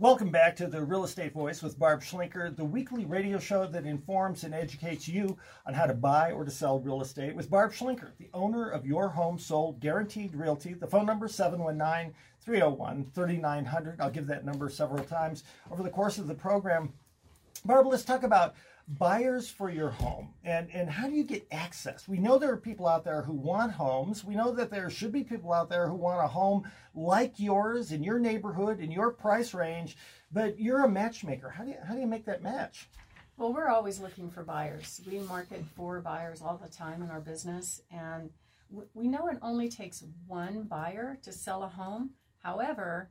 Welcome back to the Real Estate Voice with Barb Schlinker, the weekly radio show that informs and educates you on how to buy or to sell real estate with Barb Schlinker, the owner of Your Home Sold Guaranteed Realty. The phone number is 719 301 3900. I'll give that number several times over the course of the program. Barb, let's talk about buyers for your home. And and how do you get access? We know there are people out there who want homes. We know that there should be people out there who want a home like yours in your neighborhood in your price range but you're a matchmaker. How do you how do you make that match? Well we're always looking for buyers. We market for buyers all the time in our business and we know it only takes one buyer to sell a home. However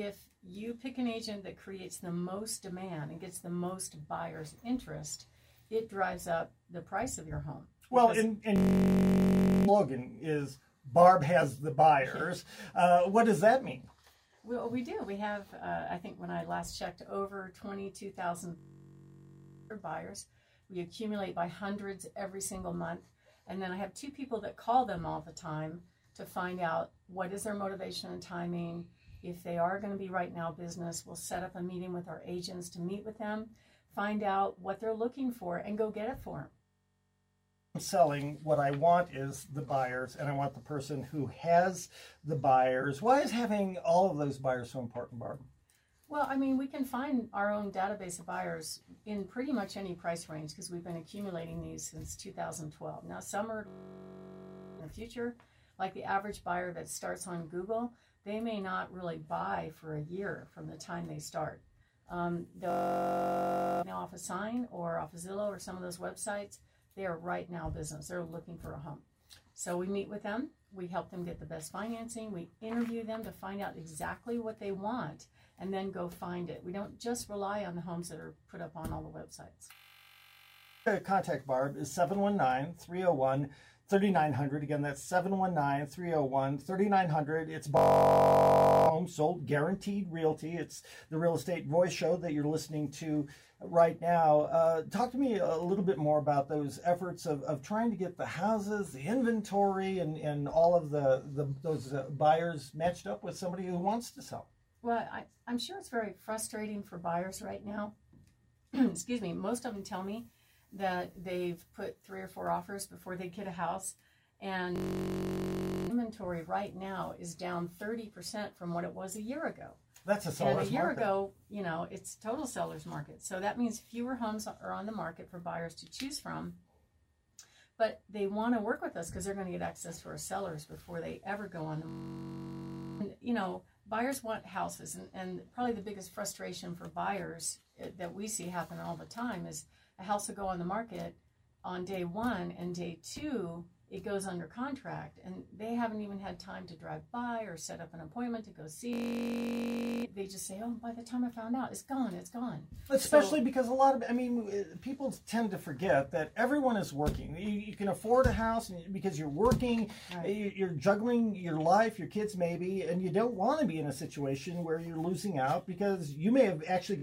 if you pick an agent that creates the most demand and gets the most buyer's interest, it drives up the price of your home. Well, and, and slogan is Barb has the buyers. Uh, what does that mean? Well, we do. We have, uh, I think when I last checked, over 22,000 buyers. We accumulate by hundreds every single month. And then I have two people that call them all the time to find out what is their motivation and timing, if they are going to be right now business, we'll set up a meeting with our agents to meet with them, find out what they're looking for, and go get it for them. Selling, what I want is the buyers, and I want the person who has the buyers. Why is having all of those buyers so important, Barb? Well, I mean, we can find our own database of buyers in pretty much any price range because we've been accumulating these since 2012. Now, some are in the future, like the average buyer that starts on Google, they may not really buy for a year from the time they start. Um, off a sign or off a Zillow or some of those websites, they are right now business. They're looking for a home. So we meet with them. We help them get the best financing. We interview them to find out exactly what they want and then go find it. We don't just rely on the homes that are put up on all the websites. Contact Barb is 719 301 3900. Again, that's 719 301 3900. It's home sold, guaranteed realty. It's the real estate voice show that you're listening to right now. Uh, talk to me a little bit more about those efforts of, of trying to get the houses, the inventory, and, and all of the, the those uh, buyers matched up with somebody who wants to sell. Well, I, I'm sure it's very frustrating for buyers right now. Excuse me. Most of them tell me that they've put three or four offers before they get a house and inventory right now is down 30% from what it was a year ago. That's a seller's And a year market. ago, you know, it's total seller's market. So that means fewer homes are on the market for buyers to choose from. But they want to work with us because they're going to get access to our sellers before they ever go on the and, you know, buyers want houses and, and probably the biggest frustration for buyers eh, that we see happen all the time is a house will go on the market on day one and day two it goes under contract and they haven't even had time to drive by or set up an appointment to go see they just say oh by the time i found out it's gone it's gone Especially so, because a lot of, I mean, uh, people tend to forget that everyone is working. You, you can afford a house because you're working, right. you're juggling your life, your kids maybe, and you don't want to be in a situation where you're losing out because you may have actually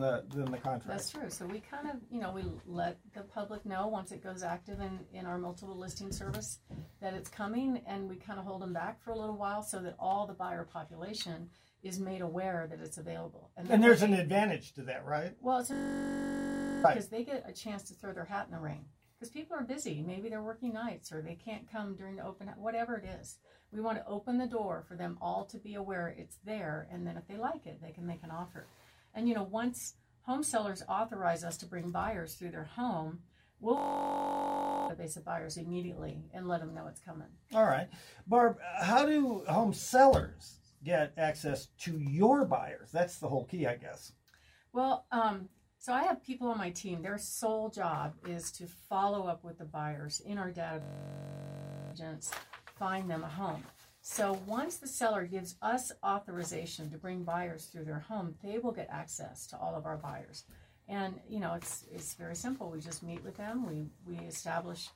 than the than the contract. That's true. So we kind of, you know, we let the public know once it goes active in in our multiple listing service that it's coming, and we kind of hold them back for a little while so that all the buyer population is made aware that it's available. And, and there's an advantage to that, right? Well, it's because right. they get a chance to throw their hat in the ring. Because people are busy. Maybe they're working nights or they can't come during the open, whatever it is. We want to open the door for them all to be aware it's there. And then if they like it, they can make an offer. And you know, once home sellers authorize us to bring buyers through their home, we'll base of buyers immediately and let them know it's coming. All right, Barb, how do home sellers get access to your buyers? That's the whole key, I guess. Well, um, so I have people on my team. Their sole job is to follow up with the buyers in our database, agents, find them a home. So once the seller gives us authorization to bring buyers through their home, they will get access to all of our buyers. And you know, it's it's very simple. We just meet with them. We we establish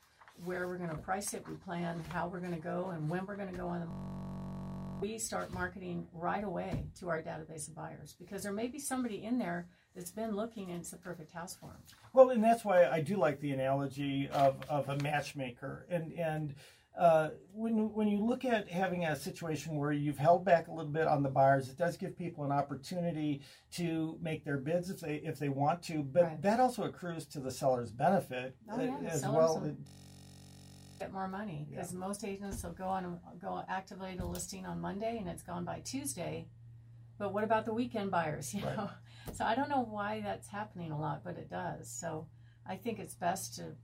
where we're going to price it. We plan how we're going to go and when we're going to go on the we start marketing right away to our database of buyers because there may be somebody in there that's been looking and it's the perfect house for them. Well, and that's why I do like the analogy of, of a matchmaker. And and uh, when when you look at having a situation where you've held back a little bit on the buyers, it does give people an opportunity to make their bids if they if they want to, but Right. that also accrues to the seller's benefit Oh, yeah, the as well. will- get more money because most agents will go on go activate a listing on Monday and it's gone by Tuesday. But what about the weekend buyers? You Right. know, so I don't know why that's happening a lot, but it does. So I think it's best to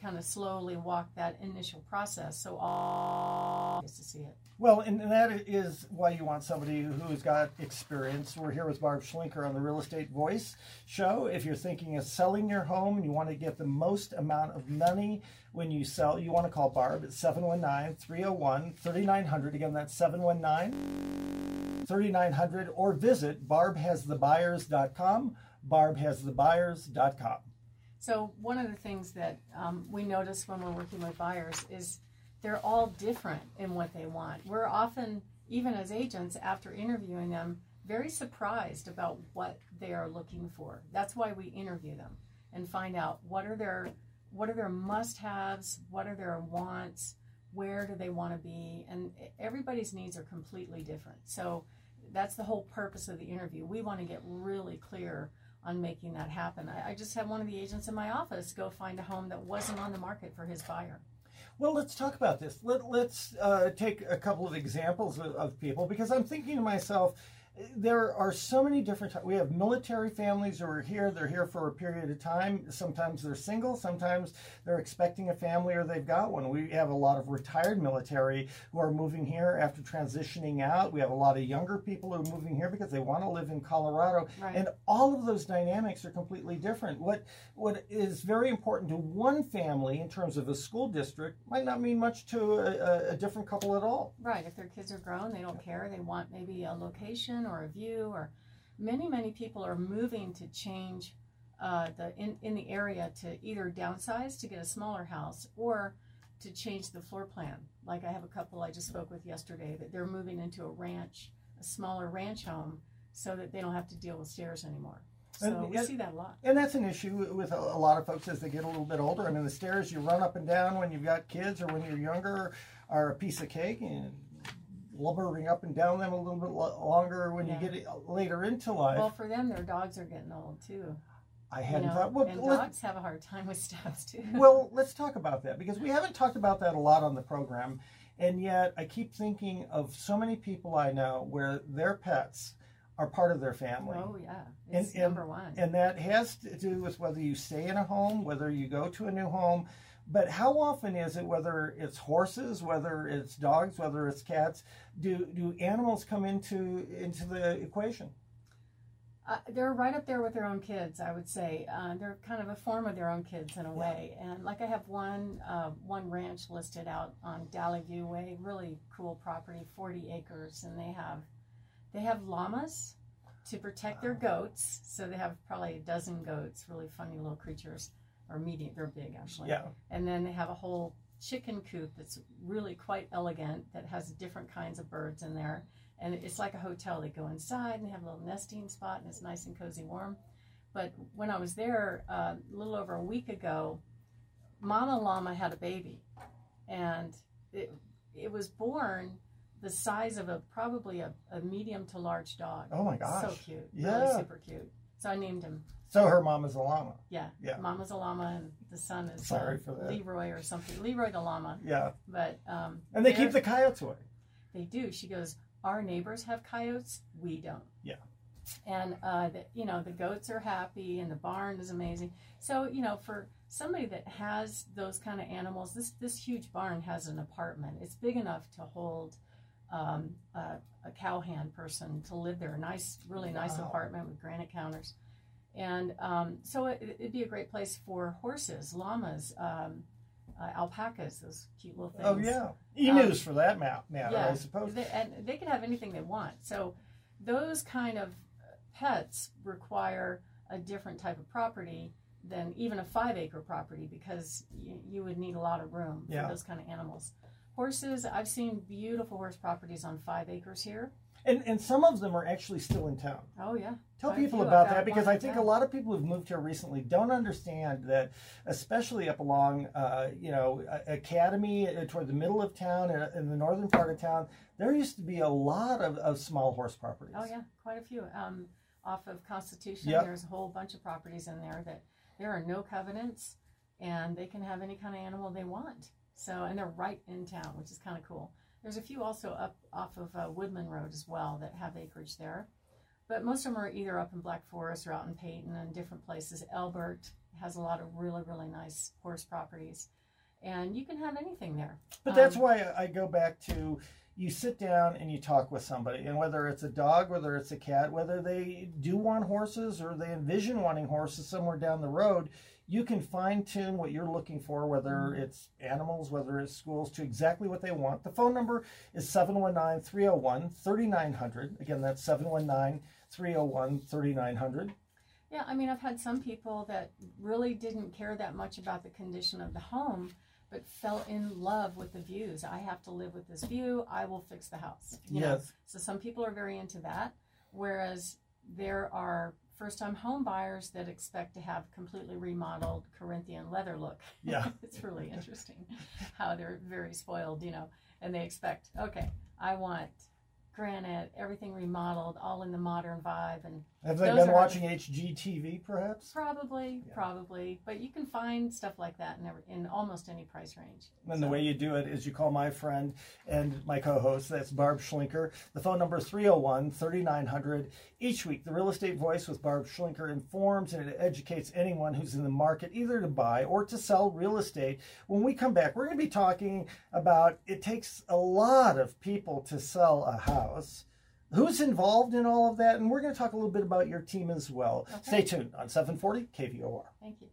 kind of slowly walk that initial process so all gets to see it. Well, and that is why you want somebody who's got experience. We're here with Barb Schlinker on the Real Estate Voice show. If you're thinking of selling your home and you want to get the most amount of money when you sell, you want to call Barb at 719 301 3900. Again, that's 719 3900. Or visit barbhasthebuyers.com. Barbhasthebuyers.com. So one of the things that um, we notice when we're working with buyers is they're all different in what they want. We're often, even as agents, after interviewing them, very surprised about what they are looking for. That's why we interview them and find out what are their what are their must-haves, what are their wants, where do they want to be, and everybody's needs are completely different. So that's the whole purpose of the interview. We want to get really clear on making that happen. I, I just had one of the agents in my office go find a home that wasn't on the market for his buyer. Well, let's talk about this. Let, let's uh, take a couple of examples of, of people because I'm thinking to myself, there are so many different. We have military families who are here. They're here for a period of time. Sometimes they're single. Sometimes they're expecting a family or they've got one. We have a lot of retired military who are moving here after transitioning out. We have a lot of younger people who are moving here because they want to live in Colorado. Right. And all of those dynamics are completely different. What what is very important to one family in terms of a school district might not mean much to a, a, a different couple at all. Right. If their kids are grown, they don't care. They want maybe a location or a view or many, many people are moving to change uh, the in, in the area to either downsize to get a smaller house or to change the floor plan. Like I have a couple I just spoke with yesterday that they're moving into a ranch, a smaller ranch home, so that they don't have to deal with stairs anymore. So And- we and- see that a lot. And that's an issue with a, a lot of folks as they get a little bit older. I mean, the stairs you run up and down when you've got kids or when you're younger are a piece of cake, and lumbering up and down them a little bit lo- longer when Yeah. you get uh, later into life. Well, for them, their dogs are getting old too. I hadn't know, thought. Well, and dogs have a hard time with steps too. well, let's talk about that because we haven't talked about that a lot on the program. And yet, I keep thinking of so many people I know where their pets are part of their family. oh yeah, And- it's and- number one. And that has to do with whether you stay in a home, whether you go to a new home. But how often is it, whether it's horses, whether it's dogs, whether it's cats, do, do animals come into into the equation? Uh, they're right up there with their own kids, I would say. Uh, they're kind of a form of their own kids in a way. And like I have one uh, one ranch listed out on Dally View Way, really cool property, 40 acres, and they have they have llamas to protect their goats. So they have probably a dozen goats, really funny little creatures, or medium. They're big actually. Yeah. And then they have a whole chicken coop that's really quite elegant that has different kinds of birds in there. And it's like a hotel. They go inside and they have a little nesting spot and it's nice and cozy warm. But when I was there uh, a little over a week ago, Mama Llama had a baby. And it, it was born the size of a probably a, a medium to large dog. Oh my gosh. So cute. Yeah. Really super cute. So I named him. So her mom is a llama. Yeah. Yeah. Mama's a llama and the son is Sorry uh, for that. Leroy or something. Leroy the llama. Yeah. But um, And they keep the coyotes away. They do. She goes, Our neighbors have coyotes. We don't. Yeah. And, uh, the, you know, the goats are happy and the barn is amazing. So, you know, for somebody that has those kind of animals, this, this huge barn has an apartment. It's big enough to hold um, a, a cowhand person to live there. A nice, really nice Wow. apartment with granite counters. And um, so it, it'd be a great place for horses, llamas, um, uh, alpacas, those cute little things. Oh yeah. Emus Um, for that matter, yeah. I suppose. They, and they can have anything they want. So those kind of pets require a different type of property than even a five acre property because you, you would need a lot of room Yeah. for those kind of animals. Horses, I've seen beautiful horse properties on five acres here. And and some of them are actually still in town. Oh yeah. Tell Quite people about that because I think in a lot of people who've moved here recently don't understand that, especially up along, uh, you know, Academy uh, toward the middle of town and in the northern part of town, there used to be a lot of, of small horse properties. Oh yeah, quite a few. Um, off of Constitution, Yep. there's a whole bunch of properties in there that there are no covenants, and they can have any kind of animal they want. So, and they're right in town, which is kind of cool. There's a few also up off of uh, Woodman Road as well that have acreage there, but most of them are either up in Black Forest or out in Peyton and different places. Elbert has a lot of really really nice horse properties, and you can have anything there. But that's Um, why I go back to you sit down and you talk with somebody, and whether it's a dog, whether it's a cat, whether they do want horses or they envision wanting horses somewhere down the road, you can fine tune what you're looking for, whether Mhm. it's animals, whether it's schools, to exactly what they want. The phone number is 719 301 3900. Again, that's 719 301 3900. Yeah, I mean, I've had some people that really didn't care that much about the condition of the home, but fell in love with the views. I have to live with this view. I will fix the house. you know? Yes. So some people are very into that, whereas there are first-time home buyers that expect to have completely remodeled Corinthian leather look. Yeah. it's really interesting how they're very spoiled, you know, and they expect, okay, I want granite, everything remodeled, all in the modern vibe, and Have they been watching HGTV, perhaps? Probably, Yeah. probably, but you can find stuff like that in, every, in almost any price range. And the way you do it is you call my friend and my co host, that's Barb Schlinker. The phone number is 301 3900. Each week, the Real Estate Voice with Barb Schlinker informs and it educates anyone who's in the market either to buy or to sell real estate. When we come back, we're going to be talking about it takes a lot of people to sell a house. Who's involved in all of that? And we're going to talk a little bit about your team as well. Okay. Stay tuned on 740 KVOR. Thank you.